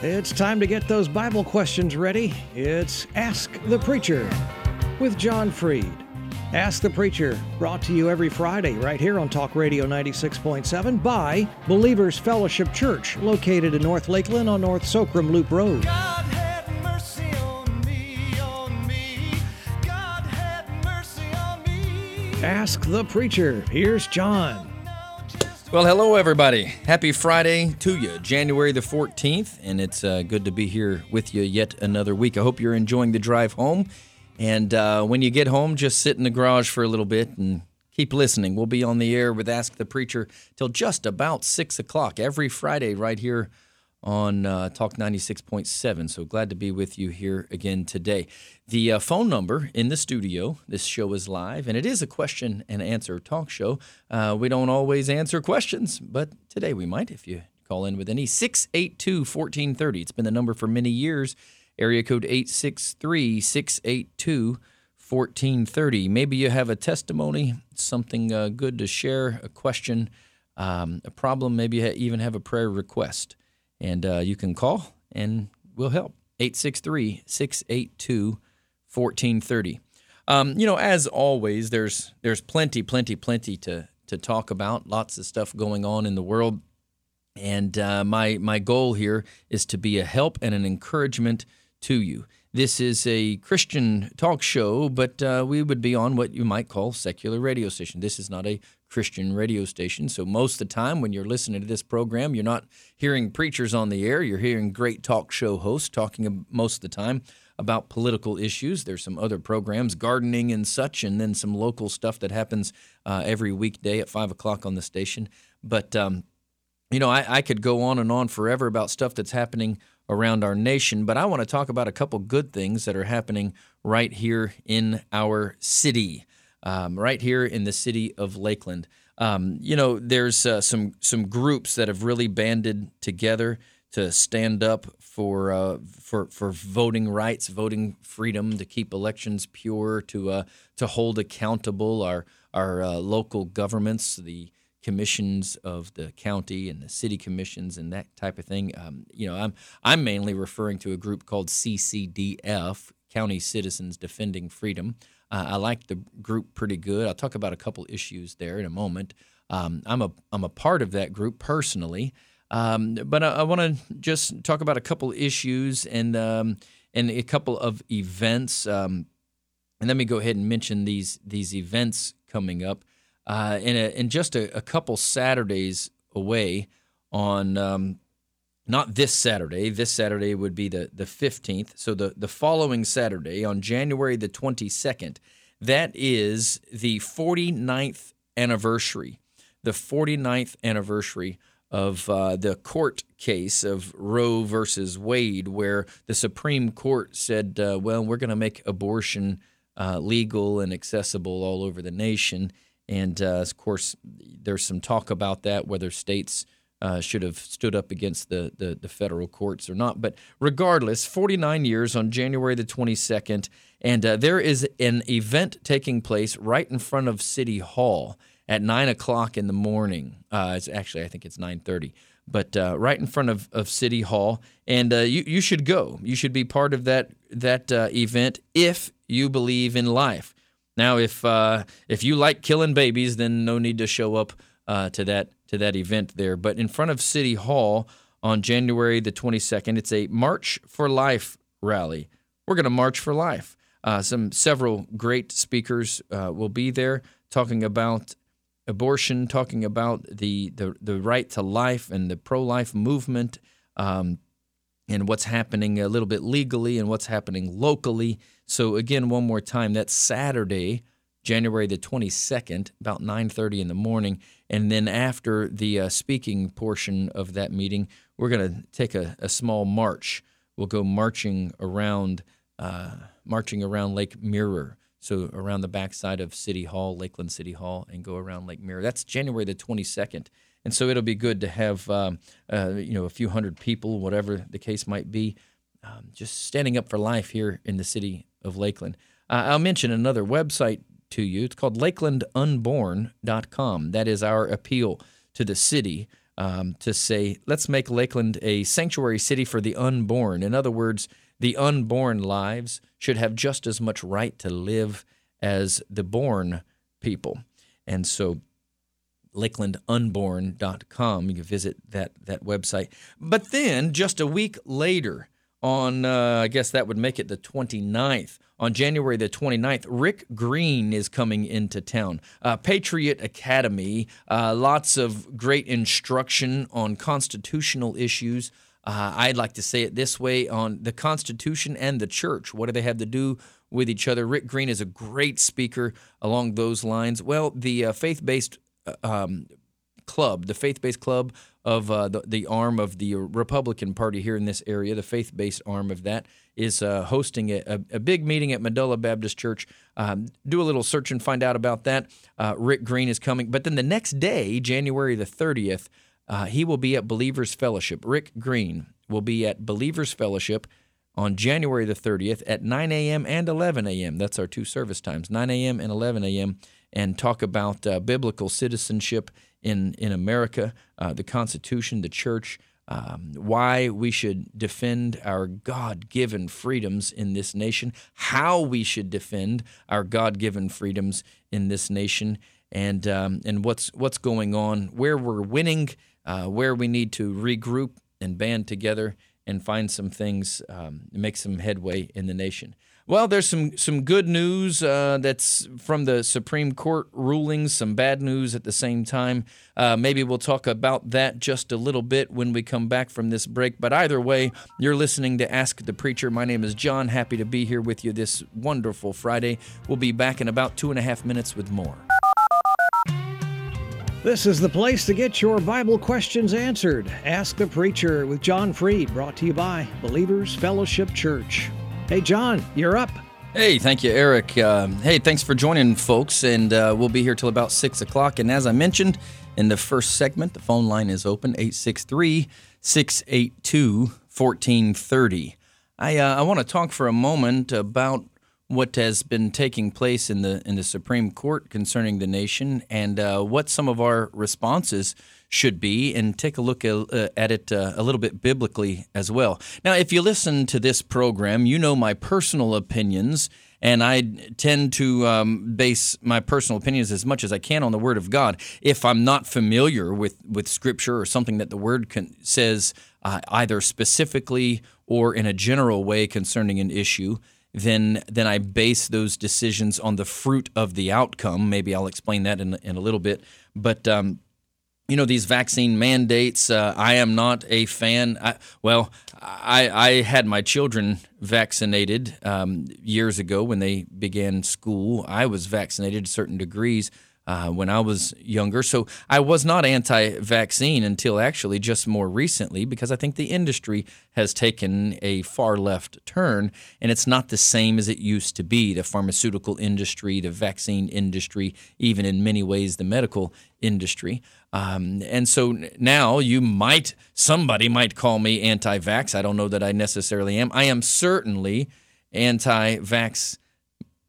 It's time to get those Bible questions ready. It's Ask the Preacher with John Freed. Ask the Preacher, brought to you every Friday right here on Talk Radio 96.7 by Believers Fellowship Church, located in North Lakeland on North Socrum Loop Road. God have mercy on me, on me. God have mercy on me. Ask the Preacher. Here's John. Well, hello, everybody. Happy Friday to you, January the 14th, and it's uh, good to be here with you yet another week. I hope you're enjoying the drive home. And uh, when you get home, just sit in the garage for a little bit and keep listening. We'll be on the air with Ask the Preacher till just about 6 o'clock every Friday right here on uh, Talk 96.7. So glad to be with you here again today. The uh, phone number in the studio, this show is live, and it is a question and answer talk show. Uh, we don't always answer questions, but today we might if you call in with any. 682 1430. It's been the number for many years. Area code 863 682 1430. Maybe you have a testimony, something uh, good to share, a question, um, a problem, maybe you even have a prayer request and uh, you can call and we'll help. 863 682 1430 um, you know as always there's there's plenty plenty plenty to to talk about. Lots of stuff going on in the world. And uh, my my goal here is to be a help and an encouragement to you. This is a Christian talk show, but uh, we would be on what you might call secular radio station. This is not a Christian radio station. So most of the time when you're listening to this program, you're not hearing preachers on the air. You're hearing great talk show hosts talking most of the time about political issues. There's some other programs, gardening and such, and then some local stuff that happens uh, every weekday at five o'clock on the station. But um, you know, I, I could go on and on forever about stuff that's happening around our nation, but I want to talk about a couple good things that are happening right here in our city, um, right here in the city of Lakeland. Um, you know, there's uh, some some groups that have really banded together to stand up for uh, for for voting rights, voting freedom, to keep elections pure, to uh, to hold accountable our our uh, local governments, the commissions of the county and the city commissions and that type of thing. Um, you know, I'm I'm mainly referring to a group called CCDF, County Citizens Defending Freedom. Uh, I like the group pretty good. I'll talk about a couple issues there in a moment. Um, I'm a I'm a part of that group personally, um, but I, I want to just talk about a couple issues and um, and a couple of events. Um, and let me go ahead and mention these these events coming up uh, in, a, in just a, a, couple Saturdays away on um, not this Saturday. This Saturday would be the, the 15th. So the, the following Saturday on January the 22nd, that is the 49th anniversary, the 49th anniversary of uh, the court case of Roe versus Wade, where the Supreme Court said, uh, well, we're going to make abortion uh, legal and accessible all over the nation. And uh, of course, there's some talk about that, whether states uh, should have stood up against the, the, the, federal courts or not. But regardless, 49 years on January the 22nd, and uh, there is an event taking place right in front of City Hall at 9 o'clock in the morning. Uh, it's actually, I think it's 9.30. But uh, right in front of, of City Hall, and uh, you you should go. You should be part of that that event if you believe in life. Now, if uh, if you like killing babies, then no need to show up uh, to that to that event there. But in front of City Hall on January the 22nd, it's a March for Life rally. We're going to march for life. Uh, some several great speakers uh, will be there talking about abortion, talking about the the, the right to life and the pro life movement. Um, and what's happening a little bit legally and what's happening locally. So again, one more time, that's Saturday, January the 22nd, about 9:30 in the morning, and then after the uh, speaking portion of that meeting, we're going to take a, a, small march. We'll go marching around, uh, marching around Lake Mirror. So around the backside of City Hall, Lakeland City Hall, and go around Lake Mirror. That's January the 22nd and so it'll be good to have um, uh, you know a few hundred people, whatever the case might be, um, just standing up for life here in the city of Lakeland. Uh, I'll mention another website to you. It's called LakelandUnborn.com. That is our appeal to the city. um, to say, let's make Lakeland a sanctuary city for the unborn. In other words, the unborn lives should have just as much right to live as the born people. And so lakelandunborn.com. You can visit that that website. But then just a week later, on uh, I guess that would make it the 29th. On January the 29th, Rick Green is coming into town. Uh, Patriot Academy, uh, lots of great instruction on constitutional issues. Uh, I'd like to say it this way on the Constitution and the church. What do they have to do with each other? Rick Green is a great speaker along those lines. Well, the uh, faith based um, club, the faith based club of uh, the, the arm of the Republican Party here in this area, the faith based arm of that, is uh, hosting a, a, big meeting at Medulla Baptist Church. Um, do a little search and find out about that. Uh, Rick Green is coming. But then the next day, January the 30th, uh, he will be at Believers Fellowship. Rick Green will be at Believers Fellowship on January the 30th at 9 a.m. and 11 a.m. That's our two service times, 9 a.m. and 11 a.m., and talk about uh, biblical citizenship in, in America, uh, the Constitution, the church, um, why we should defend our God given freedoms in this nation, how we should defend our God given freedoms in this nation, and, um, and what's, what's going on, where we're winning, uh, where we need to regroup and band together and find some things, um, make some headway in the nation. Well, there's some some good news uh, that's from the Supreme Court rulings, some bad news at the same time. Uh, maybe we'll talk about that just a little bit when we come back from this break. But either way, you're listening to Ask the Preacher. My name is John. Happy to be here with you this wonderful Friday. We'll be back in about two and a half minutes with more. This is the place to get your Bible questions answered. Ask the Preacher with John Freed, brought to you by Believers Fellowship Church. Hey, John, you're up. Hey, thank you, Eric. Um, hey, thanks for joining, folks. And uh, we'll be here till about 6 o'clock. And as I mentioned in the first segment, the phone line is open 863 682 1430. I, uh, I want to talk for a moment about what has been taking place in the in the Supreme Court concerning the nation and uh, what some of our responses should be, and take a look at, uh, it uh, a little bit biblically as well. Now, if you listen to this program, you know my personal opinions. And I tend to um, base my personal opinions as much as I can on the Word of God. If I'm not familiar with, with Scripture or something that the Word can, says uh, either specifically or in a general way concerning an issue, then then I base those decisions on the fruit of the outcome. Maybe I'll explain that in, in a little bit. But um, you know these vaccine mandates. Uh, I am not a fan. I, well, I, I had my children vaccinated um, years ago when they began school. I was vaccinated to certain degrees uh, when I was younger. So I was not anti vaccine until actually just more recently because I think the industry has taken a far left turn and it's not the same as it used to be. The pharmaceutical industry, the vaccine industry, even in many ways the medical industry. Um, and so now you might, somebody might call me anti vax. I don't know that I necessarily am. I am certainly anti vax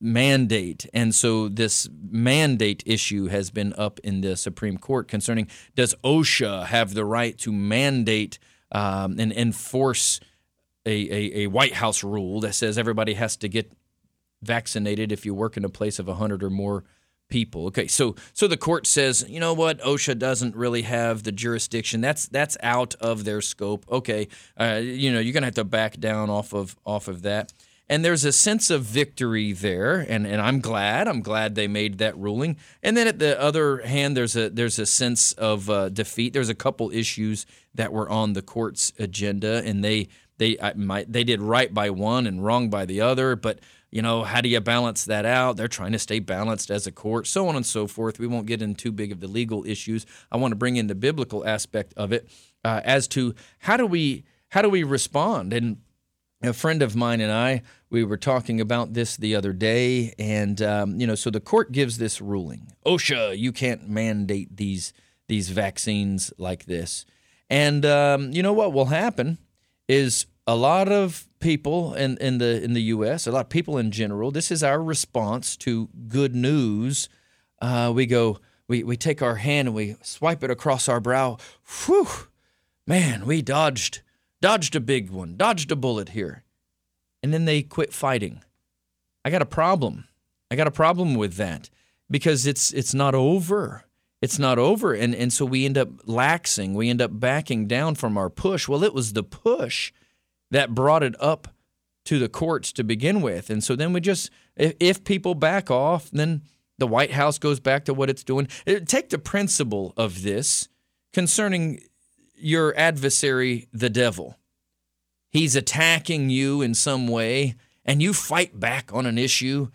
mandate. And so this mandate issue has been up in the Supreme Court concerning does OSHA have the right to mandate um, and enforce a, a, a White House rule that says everybody has to get vaccinated if you work in a place of 100 or more people. Okay, so so the court says, you know what, OSHA doesn't really have the jurisdiction. That's that's out of their scope. Okay, uh, you know you're gonna have to back down off of off of that. And there's a sense of victory there, and, and I'm glad. I'm glad they made that ruling. And then at the other hand, there's a there's a sense of uh, defeat. There's a couple issues that were on the court's agenda, and they they I, my, they did right by one and wrong by the other. But you know, how do you balance that out? They're trying to stay balanced as a court, so on and so forth. We won't get into too big of the legal issues. I want to bring in the biblical aspect of it uh, as to how do we how do we respond and a friend of mine and I, we were talking about this the other day, and um, you know, so the court gives this ruling: OSHA, you can't mandate these these vaccines like this. And um, you know what will happen is a lot of people in, in the in the U.S., a lot of people in general. This is our response to good news. Uh, we go, we, we take our hand and we swipe it across our brow. Whew, man, we dodged, dodged a big one, dodged a bullet here. And then they quit fighting. I got a problem. I got a problem with that because it's it's not over. It's not over. And and so we end up laxing. We end up backing down from our push. Well, it was the push that brought it up to the courts to begin with. And so then we just if, if people back off, then the White House goes back to what it's doing. Uh, Take the principle of this concerning your adversary, the devil. He's attacking you in some way, and you fight back on an issue,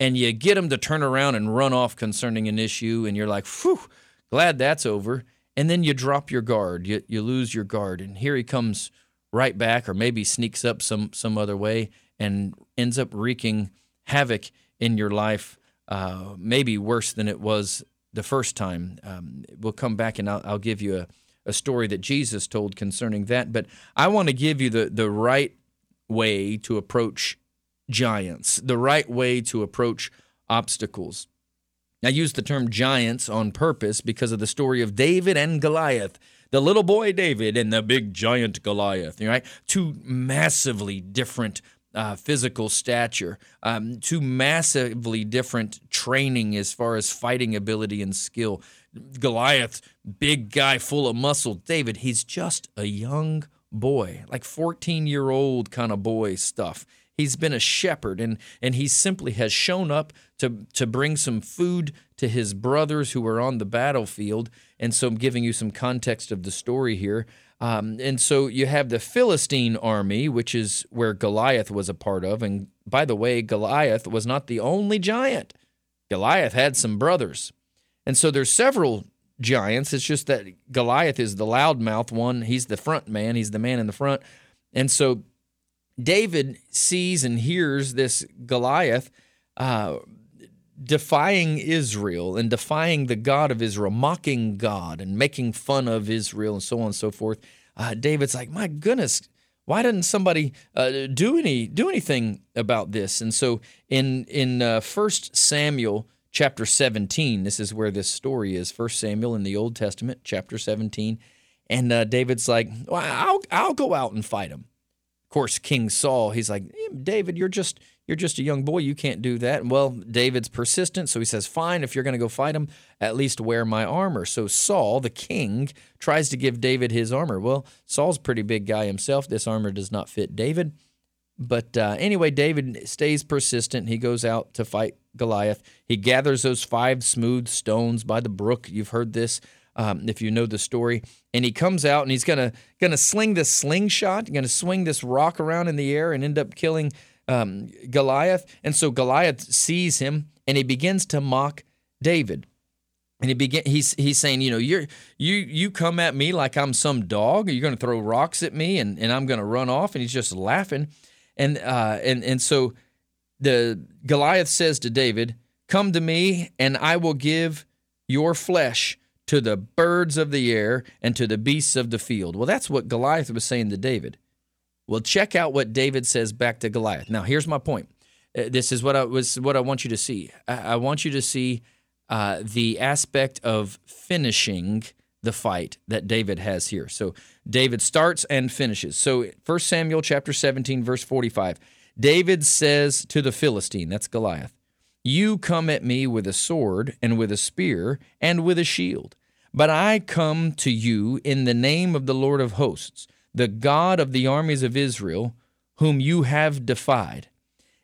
and you get him to turn around and run off concerning an issue, and you're like, whew, glad that's over. And then you drop your guard, you, you lose your guard, and here he comes right back, or maybe sneaks up some, some other way and ends up wreaking havoc in your life, uh, maybe worse than it was the first time. Um, we'll come back and I'll, I'll give you a, a story that Jesus told concerning that. But I want to give you the, the right way to approach giants, the right way to approach obstacles. I use the term giants on purpose because of the story of David and Goliath. The little boy David and the big giant Goliath, right? Two massively different uh, physical stature, um, two massively different training as far as fighting ability and skill. Goliath, big guy full of muscle. David, he's just a young boy, like 14 year old kind of boy stuff. He's been a shepherd and, and he simply has shown up to, to bring some food to his brothers who are on the battlefield. And so I'm giving you some context of the story here. Um, and so you have the Philistine army, which is where Goliath was a part of. And by the way, Goliath was not the only giant. Goliath had some brothers. And so there's several giants. It's just that Goliath is the loudmouth one. He's the front man, he's the man in the front. And so David sees and hears this Goliath uh, defying Israel and defying the God of Israel, mocking God and making fun of Israel and so on and so forth. Uh, David's like, my goodness, why didn't somebody uh, do any do anything about this? And so in in uh, First Samuel chapter 17, this is where this story is. First Samuel in the Old Testament, chapter 17, and uh, David's like, well, I'll I'll go out and fight him. Of course, King Saul, he's like, "Eh, David, you're just you're just a young boy. You can't do that. And well, David's persistent, so he says, Fine, if you're going to go fight him, at least wear my armor. So Saul, the king, tries to give David his armor. Well, Saul's pretty big guy himself. This armor does not fit David. But uh, anyway, David stays persistent. He goes out to fight Goliath. He gathers those five smooth stones by the brook. You've heard this um, if you know the story. And he comes out and he's gonna gonna sling this slingshot, gonna swing this rock around in the air and end up killing um, Goliath. And so Goliath sees him and he begins to mock David. And he begin he's he's saying, you know, you're you you come at me like I'm some dog. You're gonna throw rocks at me and, and I'm gonna run off. And he's just laughing. And uh and and so the Goliath says to David, Come to me, and I will give your flesh to the birds of the air and to the beasts of the field. Well, that's what Goliath was saying to David. Well, check out what David says back to Goliath. Now, here's my point. Uh, This is what I was what I want you to see. I, I want you to see uh, the aspect of finishing the fight that David has here. So David starts and finishes. So 1 Samuel chapter 17 verse 45. David says to the Philistine, that's Goliath, "You come at me with a sword and with a spear and with a shield, but I come to you in the name of the Lord of hosts, the God of the armies of Israel, whom you have defied.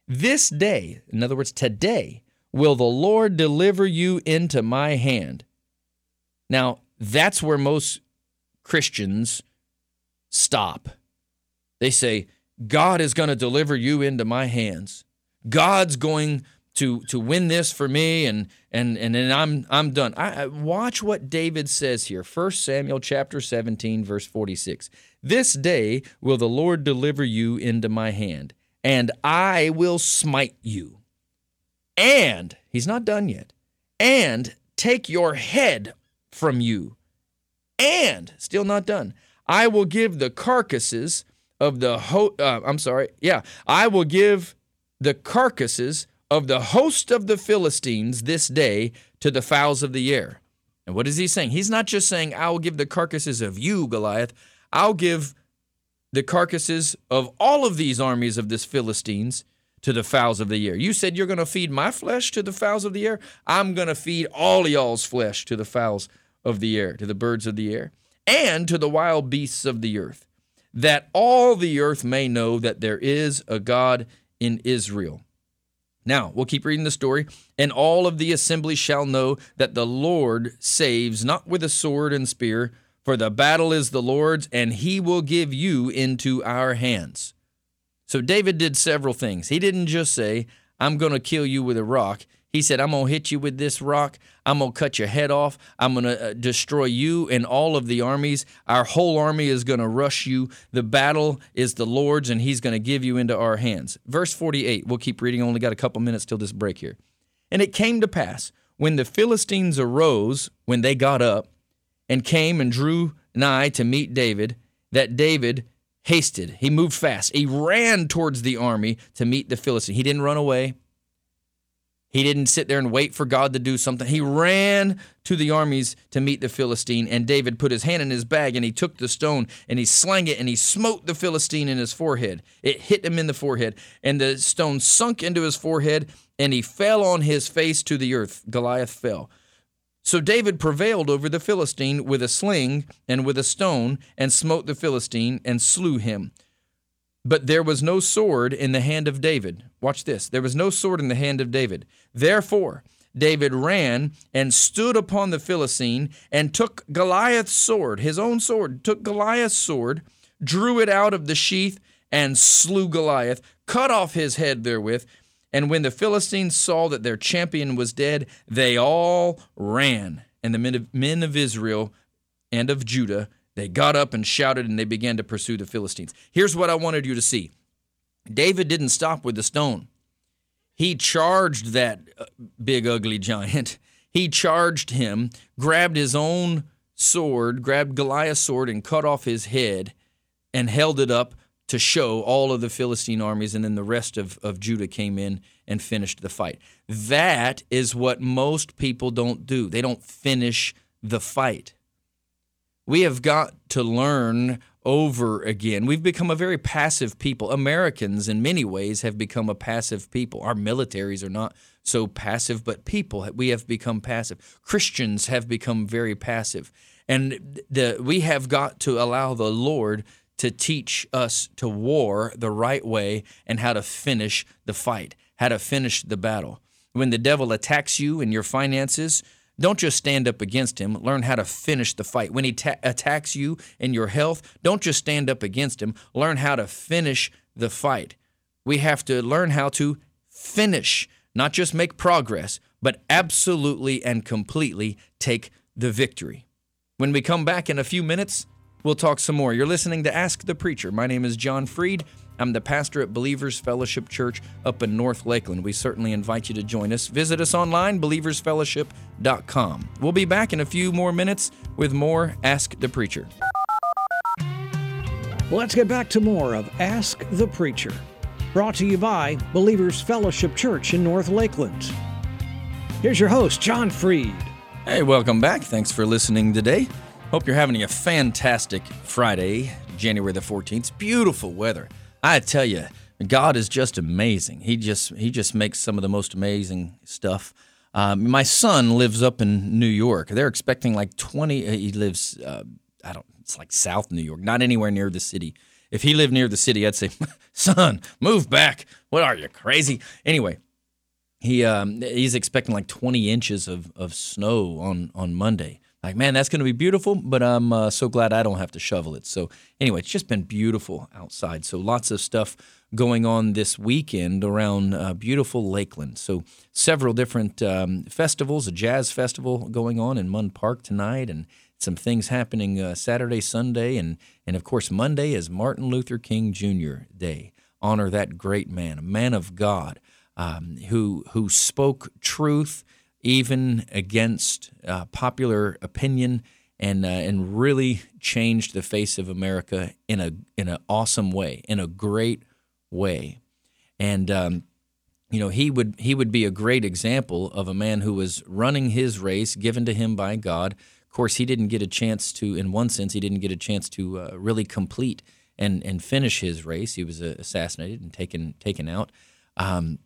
This day, in other words, today, will the Lord deliver you into my hand. Now, that's where most Christians stop. They say, God is going to deliver you into my hands. God's going to to win this for me and and and then I'm I'm done. I, I- watch what David says here. 1 Samuel chapter 17 verse 46. This day will the Lord deliver you into my hand, and I will smite you. And he's not done yet. And take your head from you. And still not done. I will give the carcasses of the ho- uh, I'm sorry. Yeah, I will give the carcasses of the host of the Philistines this day to the fowls of the air. And what is he saying? He's not just saying, I'll give the carcasses of you, Goliath. I'll give the carcasses of all of these armies of this Philistines to the fowls of the air. You said you're going to feed my flesh to the fowls of the air. I'm going to feed all y'all's flesh to the fowls of the air, to the birds of the air, and to the wild beasts of the earth, that all the earth may know that there is a God in Israel. Now, we'll keep reading the story. And all of the assembly shall know that the Lord saves not with a sword and spear, for the battle is the Lord's, and he will give you into our hands. So David did several things. He didn't just say, I'm going to kill you with a rock. He said, I'm going to hit you with this rock. I'm going to cut your head off. I'm going to uh, destroy you and all of the armies. Our whole army is going to rush you. The battle is the Lord's, and He's going to give you into our hands. Verse 48, we'll keep reading. Only got a couple minutes till this break here. And it came to pass when the Philistines arose, when they got up, and came and drew nigh to meet David, that David hasted. He moved fast. He ran towards the army to meet the Philistine. He didn't run away. He didn't sit there and wait for God to do something. He ran to the armies to meet the Philistine, and David put his hand in his bag and he took the stone and he slang it and he smote the Philistine in his forehead. It hit him in the forehead, and the stone sunk into his forehead and he fell on his face to the earth. Goliath fell. So David prevailed over the Philistine with a sling and with a stone, and smote the Philistine and slew him. But there was no sword in the hand of David. Watch this. There was no sword in the hand of David. Therefore, David ran and stood upon the Philistine and took Goliath's sword, his own sword, took Goliath's sword, drew it out of the sheath, and slew Goliath, cut off his head therewith. And when the Philistines saw that their champion was dead, they all ran. And the men of, Israel and of Judah, they got up and shouted and they began to pursue the Philistines. Here's what I wanted you to see David didn't stop with the stone, he charged that uh, big, ugly giant. He charged him, grabbed his own sword, grabbed Goliath's sword, and cut off his head and held it up to show all of the Philistine armies, and then the rest of, of Judah came in and finished the fight. That is what most people don't do. They don't finish the fight. We have got to learn over again. We've become a very passive people. Americans, in many ways, have become a passive people. Our militaries are not so passive, but people, we have become passive. Christians have become very passive. And the, we have got to allow the Lord to teach us to war the right way and how to finish the fight, how to finish the battle. When the devil attacks you in your finances, don't just stand up against him. Learn how to finish the fight. When he ta- attacks you and your health, don't just stand up against him. Learn how to finish the fight. We have to learn how to finish, not just make progress, but absolutely and completely take the victory. When we come back in a few minutes, we'll talk some more. You're listening to Ask the Preacher. My name is John Freed. I'm the pastor at Believers Fellowship Church up in North Lakeland. We certainly invite you to join us. Visit us online, believersfellowship.com. We'll be back in a few more minutes with more Ask the Preacher. Let's get back to more of Ask the Preacher, brought to you by Believers Fellowship Church in North Lakeland. Here's your host, John Freed. Hey, welcome back. Thanks for listening today. Hope you're having a fantastic Friday, January the 14th. It's beautiful weather. I tell you, God is just amazing. He just he just makes some of the most amazing stuff. Um, my son lives up in New York. They're expecting like 20. He lives, uh, I don't. It's like South New York, not anywhere near the city. If he lived near the city, I'd say, son, move back. What are you crazy? Anyway, he um, he's expecting like 20 inches of, of snow on on Monday. Like, man, that's going to be beautiful, but I'm uh, so glad I don't have to shovel it. So, anyway, it's just been beautiful outside. So, lots of stuff going on this weekend around uh, beautiful Lakeland. So, several different um, festivals, a jazz festival going on in Munn Park tonight, and some things happening uh, Saturday, Sunday, and, and of course, Monday is Martin Luther King Jr. Day. Honor that great man, a man of God um, who, who spoke truth even against uh, popular opinion and uh, and really changed the face of America in a in an awesome way, in a great way. And um, you know, he would he would be a great example of a man who was running his race given to him by God. Of course, he didn't get a chance to, in one sense, he didn't get a chance to uh, really complete and and finish his race. He was assassinated and taken taken out. Um,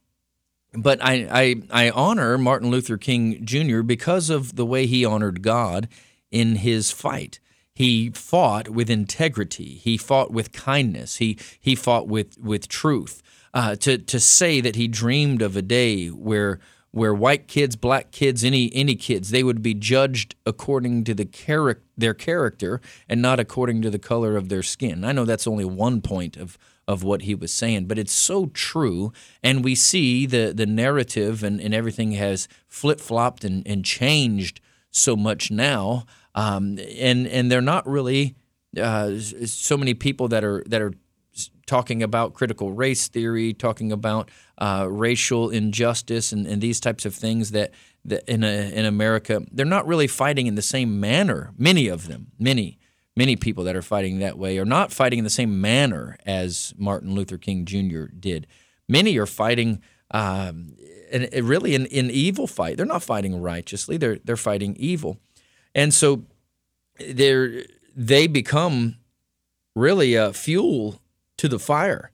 but I, I I honor Martin Luther King Jr. because of the way he honored God in his fight. He fought with integrity. He fought with kindness. He he fought with with truth. Uh, to to say that he dreamed of a day where where white kids, black kids, any any kids, they would be judged according to the charac- their character and not according to the color of their skin. I know that's only one point of of what he was saying, but it's so true. And we see the the narrative and, and everything has flip flopped and, and changed so much now. Um, and and they're not really uh, so many people that are that are talking about critical race theory, talking about uh, racial injustice, and, and these types of things that, that in a, in America they're not really fighting in the same manner. Many of them, many many people that are fighting that way are not fighting in the same manner as Martin Luther King Jr. did. Many are fighting. Um, and really an, an evil fight. They're not fighting righteously. They're they're fighting evil, and so they're they become really a fuel to the fire.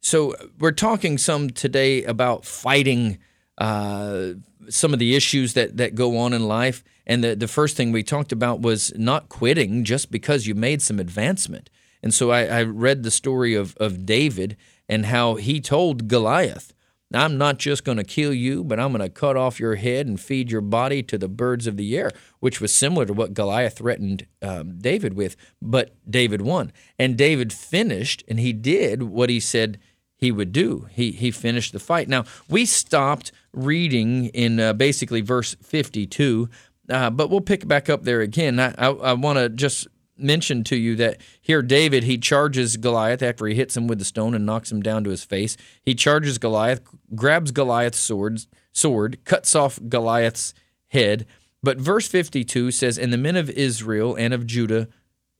So we're talking some today about fighting uh, some of the issues that, that go on in life. And the, the first thing we talked about was not quitting just because you made some advancement. And so I, I read the story of, of David and how he told Goliath, I'm not just going to kill you, but I'm going to cut off your head and feed your body to the birds of the air, which was similar to what Goliath threatened um, David with. But David won. And David finished, and he did what he said he would do. He, he finished the fight. Now, we stopped reading in uh, basically verse 52, uh, but we'll pick back up there again. I, I, I want to just mention to you that here David he charges Goliath after he hits him with the stone and knocks him down to his face. He charges Goliath, grabs Goliath's sword, sword, cuts off Goliath's head. But verse 52 says, "And the men of Israel and of Judah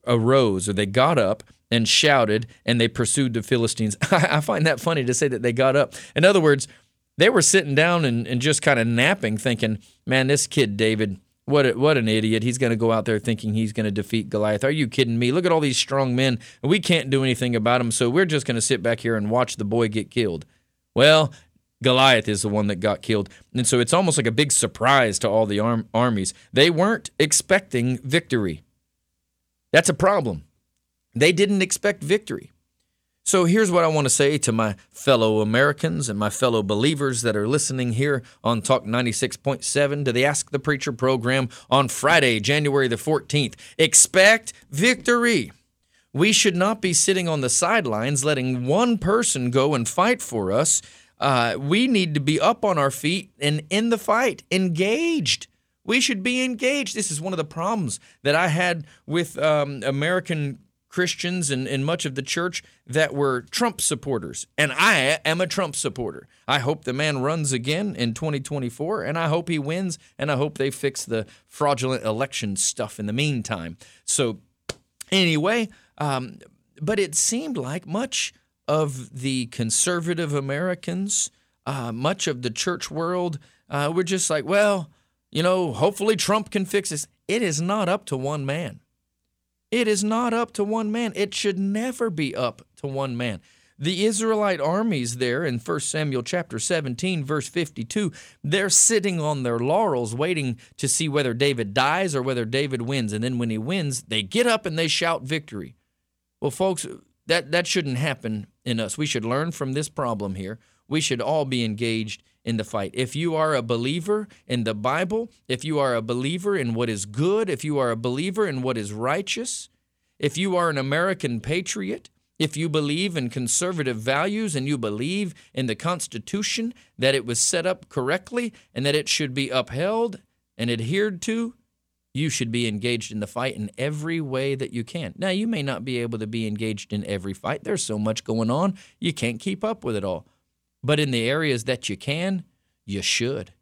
arose, or they got up and shouted, and they pursued the Philistines." I find that funny to say that they got up. In other words, they were sitting down and, and just kind of napping, thinking, "Man, this kid David." What a, what an idiot. He's going to go out there thinking he's going to defeat Goliath. Are you kidding me? Look at all these strong men. We can't do anything about them, so we're just going to sit back here and watch the boy get killed. Well, Goliath is the one that got killed. And so it's almost like a big surprise to all the arm, armies. They weren't expecting victory. That's a problem. They didn't expect victory. So here's what I want to say to my fellow Americans and my fellow believers that are listening here on Talk 96.7 to the Ask the Preacher program on Friday, January the 14th. Expect victory. We should not be sitting on the sidelines letting one person go and fight for us. Uh, we need to be up on our feet and in the fight, engaged. We should be engaged. This is one of the problems that I had with um, American Christians and, and much of the church that were Trump supporters. And I am a Trump supporter. I hope the man runs again in 2024, and I hope he wins, and I hope they fix the fraudulent election stuff in the meantime. So, anyway, um, but it seemed like much of the conservative Americans, uh, much of the church world, uh, were just like, well, you know, hopefully Trump can fix this. It is not up to one man. It is not up to one man. It should never be up to one man. The Israelite armies there in 1 Samuel chapter 17 verse 52, they're sitting on their laurels waiting to see whether David dies or whether David wins and then when he wins, they get up and they shout victory. Well, folks, that that shouldn't happen in us. We should learn from this problem here. We should all be engaged in the fight. If you are a believer in the Bible, if you are a believer in what is good, if you are a believer in what is righteous, if you are an American patriot, if you believe in conservative values and you believe in the Constitution that it was set up correctly and that it should be upheld and adhered to, you should be engaged in the fight in every way that you can. Now, you may not be able to be engaged in every fight. There's so much going on, you can't keep up with it all. But in the areas that you can, you should.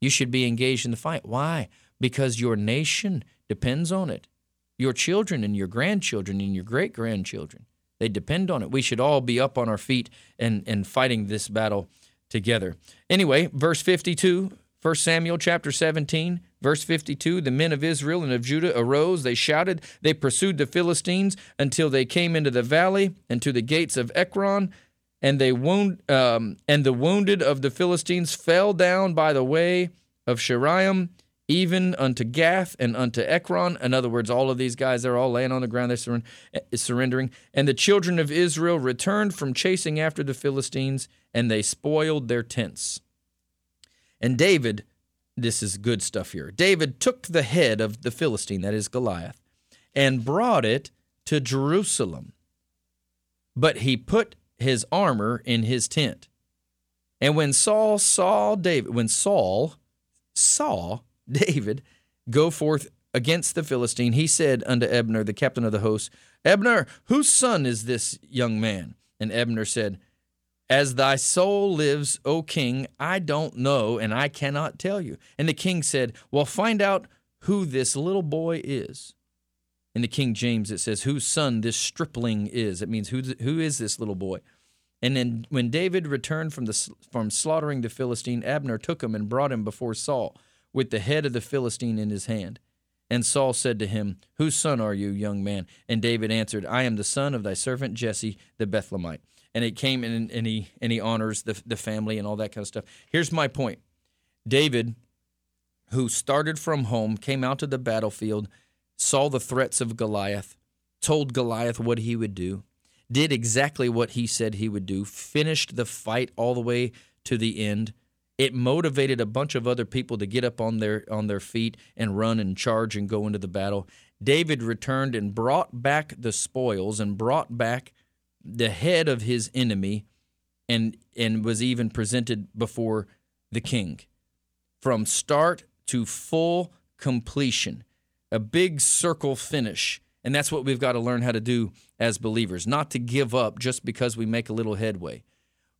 You should be engaged in the fight. Why? Because your nation depends on it. Your children and your grandchildren and your great grandchildren, they depend on it. We should all be up on our feet and, and fighting this battle together. Anyway, verse 52, 1 Samuel chapter 17, verse 52 The men of Israel and of Judah arose, they shouted, they pursued the Philistines until they came into the valley and to the gates of Ekron. And they wound, um, and the wounded of the Philistines fell down by the way of Shiraim, even unto Gath and unto Ekron. In other words, all of these guys, they're all laying on the ground, they're eh, surrendering. And the children of Israel returned from chasing after the Philistines, and they spoiled their tents. And David, this is good stuff here. David took the head of the Philistine, that is Goliath, and brought it to Jerusalem. But he put his armor in his tent. And when Saul saw David, when Saul saw David go forth against the Philistine, he said unto Ebner, the captain of the host, Ebner, whose son is this young man? And Ebner said, As thy soul lives, O king, I don't know, and I cannot tell you. And the king said, Well, find out who this little boy is. In the King James, it says, Whose son this stripling is. It means, Who, who is this little boy? And then when David returned from, the, from slaughtering the Philistine, Abner took him and brought him before Saul with the head of the Philistine in his hand. And Saul said to him, Whose son are you, young man? And David answered, I am the son of thy servant Jesse the Bethlehemite. And it came and, and he and he honors the, the family and all that kind of stuff. Here's my point. David, who started from home, came out to the battlefield, saw the threats of Goliath, told Goliath what he would do, did exactly what he said he would do, finished the fight all the way to the end. It motivated a bunch of other people to get up on their on their feet and run and charge and go into the battle. David returned and brought back the spoils and brought back the head of his enemy and and was even presented before the king from start to full completion a big circle finish. And that's what we've got to learn how to do as believers not to give up just because we make a little headway.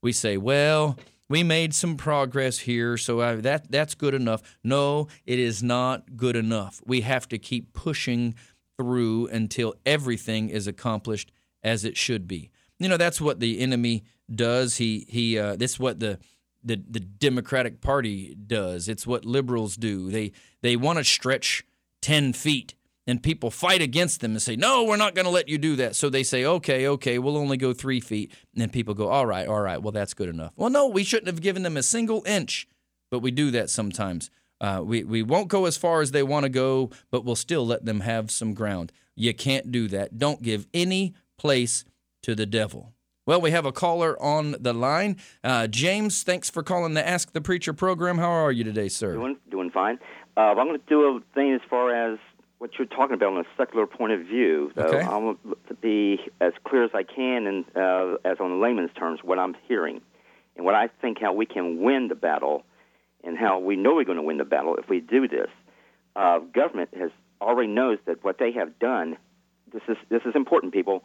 We say well we made some progress here so I, that that's good enough. No it is not good enough. We have to keep pushing through until everything is accomplished as it should be. You know that's what the enemy does. He he uh, this is what the the the Democratic Party does. It's what liberals do. They they want to stretch ten feet, and people fight against them and say, "No, we're not going to let you do that." So they say, "Okay, okay, we'll only go three feet," and then people go, "All right, all right, well that's good enough." Well, no, we shouldn't have given them a single inch, but we do that sometimes. Uh, we we won't go as far as they want to go, but we'll still let them have some ground. You can't do that. Don't give any place to the devil. Well, we have a caller on the line. Uh, James, thanks for calling the Ask the Preacher program. How are you today, sir? Doing doing fine. Uh, I'm going to do a thing as far you're talking about on a secular point of view. So Okay. I'm going to be as clear as I can and uh, as on layman's terms what I'm hearing and what I think how we can win the battle and how we know we're going to win the battle if we do this. Uh, government has already knows that what they have done. This is this is important, people.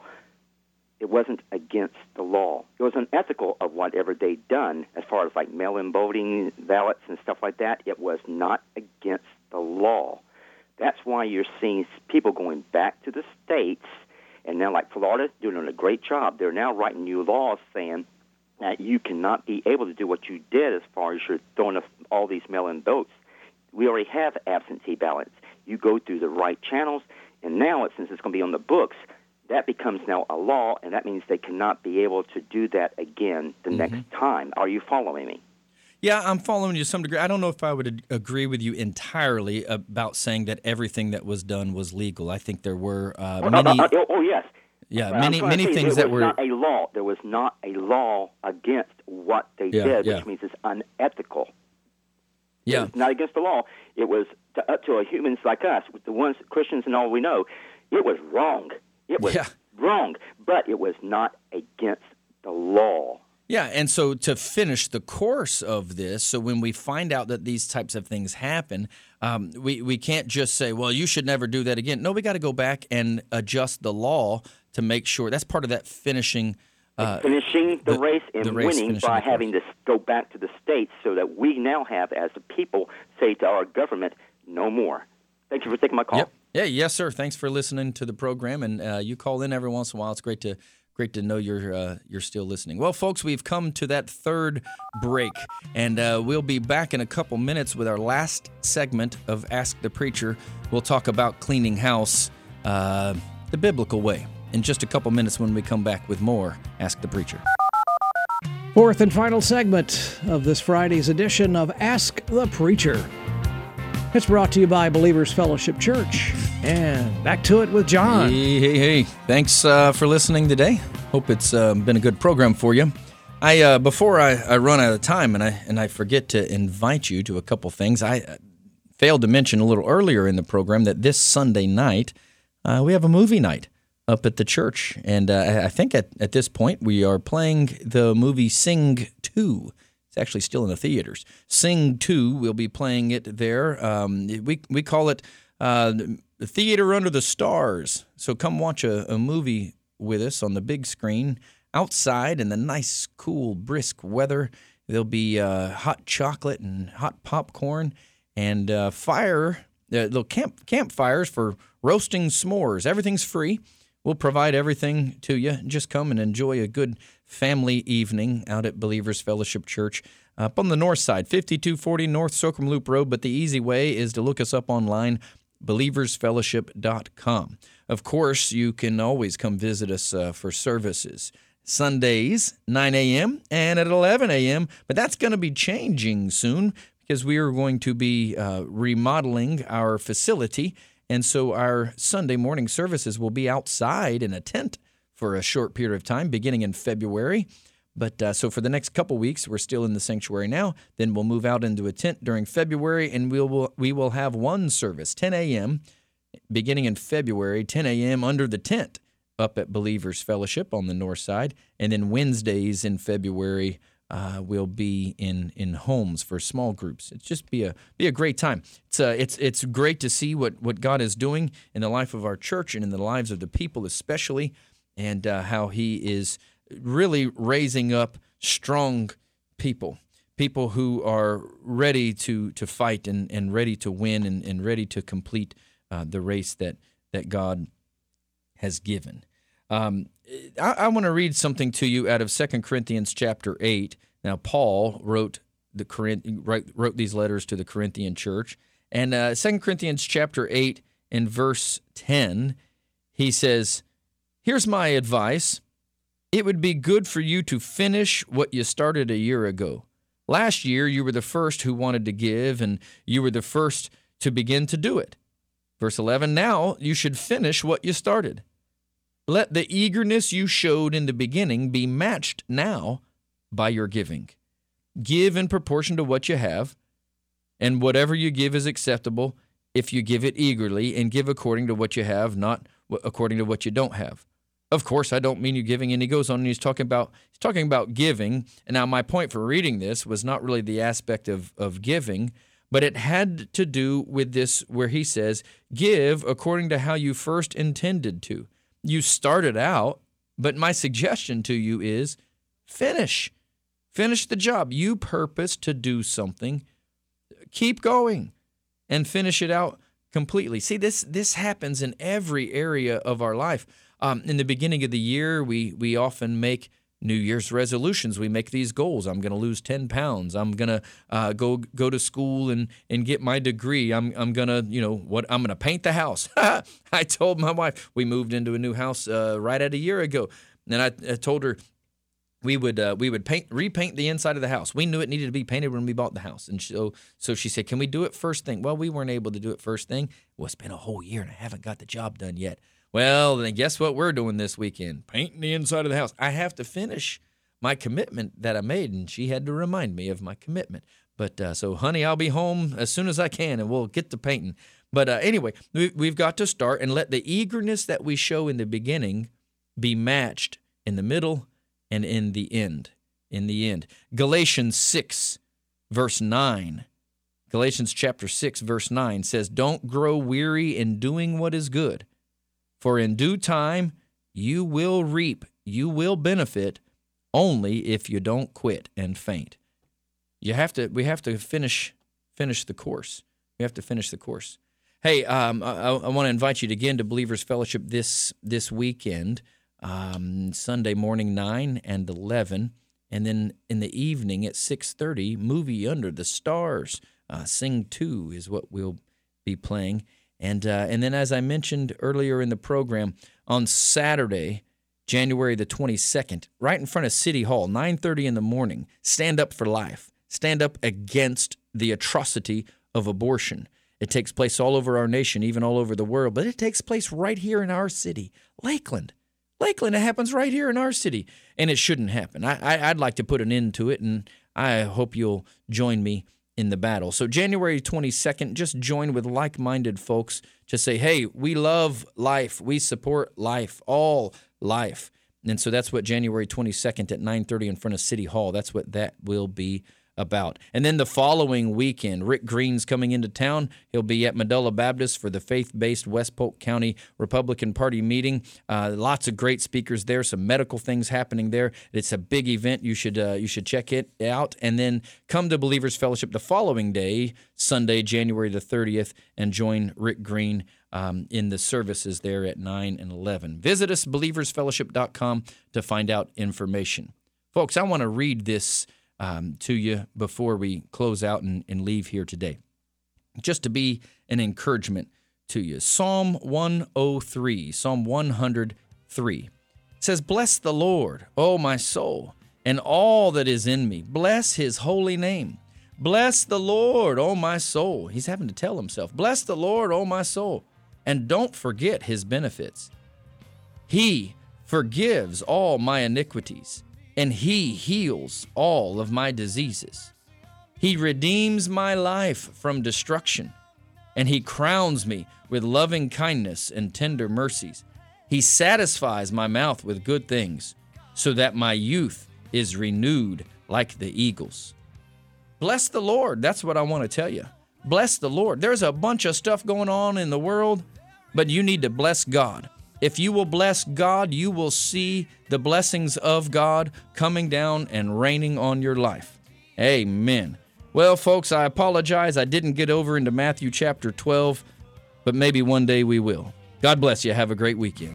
It wasn't against the law. It was unethical of whatever they'd done as far as like mail-in voting ballots and stuff like that. It was not against the law. That's why you're seeing people going back to the states, and now like Florida doing a great job. They're now writing new laws saying that you cannot be able to do what you did as far as you're throwing all these mail-in votes. We already have absentee ballots. You go through the right channels, and now since it's going to be on the books, that becomes now a law, and that means they cannot be able to do that again the mm-hmm. next time. Are you following me? Yeah, I'm following you to some degree. I don't know if I would agree with you entirely about saying that everything that was done was legal. I think there were uh, Oh, many, uh, uh, oh, yes. yeah, But many, many say things there that were. not a law. There was not a law against what they Yeah, did, yeah. which means it's unethical. Yeah, It's not against the law. It was to, up to humans like us, with the ones Christians and all we know. It was wrong. It was Yeah. wrong, but it was not against the law. Yeah, and so to finish the course of this, so when we find out that these types of things happen, um, we we can't just say, "Well, you should never do that again." No, we got to go back and adjust the law to make sure that's part of that finishing. Uh, finishing the, the- race and the race, winning by having to go back to the states so that we now have, as the people, say to our government, no more. Thank you for taking my call. Yep. Yeah. Yes, sir. Thanks for listening to the program, and uh, you call in every once in a while. It's great to Great to know you're uh, you're still listening. Well, folks, we've come to that third break, and uh, we'll be back in a couple minutes with our last segment of Ask the Preacher. We'll talk about cleaning house uh, the biblical way in just a couple minutes when we come back with more Ask the Preacher. Fourth and final segment of this Friday's edition of Ask the Preacher. It's brought to you by Believers Fellowship Church. And back to it with John. Hey, hey, hey! Thanks uh, for listening today. Hope it's uh, been a good program for you. I uh, before I, I run out of time and I and I forget to invite you to a couple things. I uh, failed to mention a little earlier in the program that this Sunday night uh, we have a movie night up at the church, and uh, I think at at this point we are playing the movie Sing Two. It's actually still in the theaters. Sing Two, we'll be playing it there. Um, we we call it uh, the theater under the stars. So come watch a, a movie with us on the big screen outside in the nice, cool, brisk weather. There'll be uh, hot chocolate and hot popcorn and uh, fire, uh, little camp campfires for roasting s'mores. Everything's free. We'll provide everything to you. Just come and enjoy a good family evening out at Believers Fellowship Church up on the north side, 5240 North Socrum Loop Road. But the easy way is to look us up online, believersfellowship.com. Of course, you can always come visit us uh, for services. Sundays, 9 a.m. and at 11 a.m., but that's going to be changing soon because we are going to be uh, remodeling our facility. And so our Sunday morning services will be outside in a tent for a short period of time, beginning in February. But uh, so for the next couple weeks, we're still in the sanctuary now. Then we'll move out into a tent during February, and we will we will have one service, 10 a.m. beginning in February, 10 a.m. under the tent up at Believers Fellowship on the north side, and then Wednesdays in February uh, will be in in homes for small groups. It's just be a be a great time. It's uh, it's it's great to see what what God is doing in the life of our church and in the lives of the people, especially, and uh, how He is really raising up strong people, people who are ready to to fight and, and ready to win and, and ready to complete uh, the race that that God has given. Um, I, I want to read something to you out of Second Corinthians chapter eight. Now, Paul wrote the Corinth wrote, wrote these letters to the Corinthian church, and uh, Second Corinthians chapter eight in verse ten, he says, "Here's my advice." It would be good for you to finish what you started a year ago. Last year, you were the first who wanted to give, and you were the first to begin to do it. Verse 11 Now you should finish what you started. Let the eagerness you showed in the beginning be matched now by your giving. Give in proportion to what you have, and whatever you give is acceptable if you give it eagerly and give according to what you have, not according to what you don't have. Of course, I don't mean you giving. And he goes on and he's talking about he's talking about giving. And now my point for reading this was not really the aspect of, of giving, but it had to do with this where he says, give according to how you first intended to. You started out, but my suggestion to you is finish. Finish the job. You purpose to do something. Keep going and finish it out completely. See, this this happens in every area of our life. Um, in the beginning of the year, we we often make New Year's resolutions. We make these goals. I'm going to lose 10 pounds. I'm going to uh, go go to school and and get my degree. I'm I'm going to you know what I'm going to paint the house. I told my wife we moved into a new house uh, right at a year ago, and I, I told her we would uh, we would paint repaint the inside of the house. We knew it needed to be painted when we bought the house, and so so she said, "Can we do it first thing?" Well, we weren't able to do it first thing. Well, it's been a whole year and I haven't got the job done yet. Well, then guess what we're doing this weekend? Painting the inside of the house. I have to finish my commitment that I made, and she had to remind me of my commitment. But uh, so, honey, I'll be home as soon as I can, and we'll get to painting. But uh, anyway, we, we've got to start and let the eagerness that we show in the beginning be matched in the middle and in the end. In the end, Galatians six, verse nine. Galatians chapter 6, verse 9 says, Don't grow weary in doing what is good, for in due time you will reap, you will benefit only if you don't quit and faint. You have to we have to finish finish the course. We have to finish the course. Hey, um, I, I want to invite you again to Believers Fellowship this this weekend. um, Sunday morning 9 and 11. And then in the evening at 6.30, movie Under the Stars. Uh, Sing 2 is what we'll be playing. And, uh, and then as I mentioned earlier in the program, on Saturday, January the 22nd, right in front of City Hall, 9:30 in the morning. Stand up for life. Stand up against the atrocity of abortion. It takes place all over our nation, even all over the world, but it takes place right here in our city, Lakeland. Lakeland, it happens right here in our city, and it shouldn't happen. I, I, I'd like to put an end to it, and I hope you'll join me in the battle. So, January 22nd, just join with like minded folks to say, hey, we love life, we support life, all life. And so that's what January 22nd at 9:30 in front of City Hall. That's what that will be about. And then the following weekend, Rick Green's coming into town. He'll be at Medulla Baptist for the faith-based West Polk County Republican Party meeting. Uh, lots of great speakers there. Some medical things happening there. It's a big event. You should uh, you should check it out. And then come to Believers Fellowship the following day, Sunday, January the 30th, and join Rick Green um, in the services there at 9 and 11. Visit us, believersfellowship.com, to find out information. Folks, I want to read this um, to you before we close out and, and leave here today, just to be an encouragement to you. Psalm 103, Psalm 103 says, Bless the Lord, O my soul, and all that is in me. Bless his holy name. Bless the Lord, O my soul. He's having to tell himself, Bless the Lord, O my soul, and don't forget his benefits. He forgives all my iniquities, and he heals all of my diseases. He redeems my life from destruction, and he crowns me with loving kindness and tender mercies. He satisfies my mouth with good things, so that my youth is renewed like the eagles. Bless the Lord. That's what I want to tell you. Bless the Lord. There's a bunch of stuff going on in the world, but you need to bless God. If you will bless God, you will see the blessings of God coming down and raining on your life. Amen. Well, folks, I apologize. I didn't get over into Matthew chapter 12, but maybe one day we will. God bless you. Have a great weekend.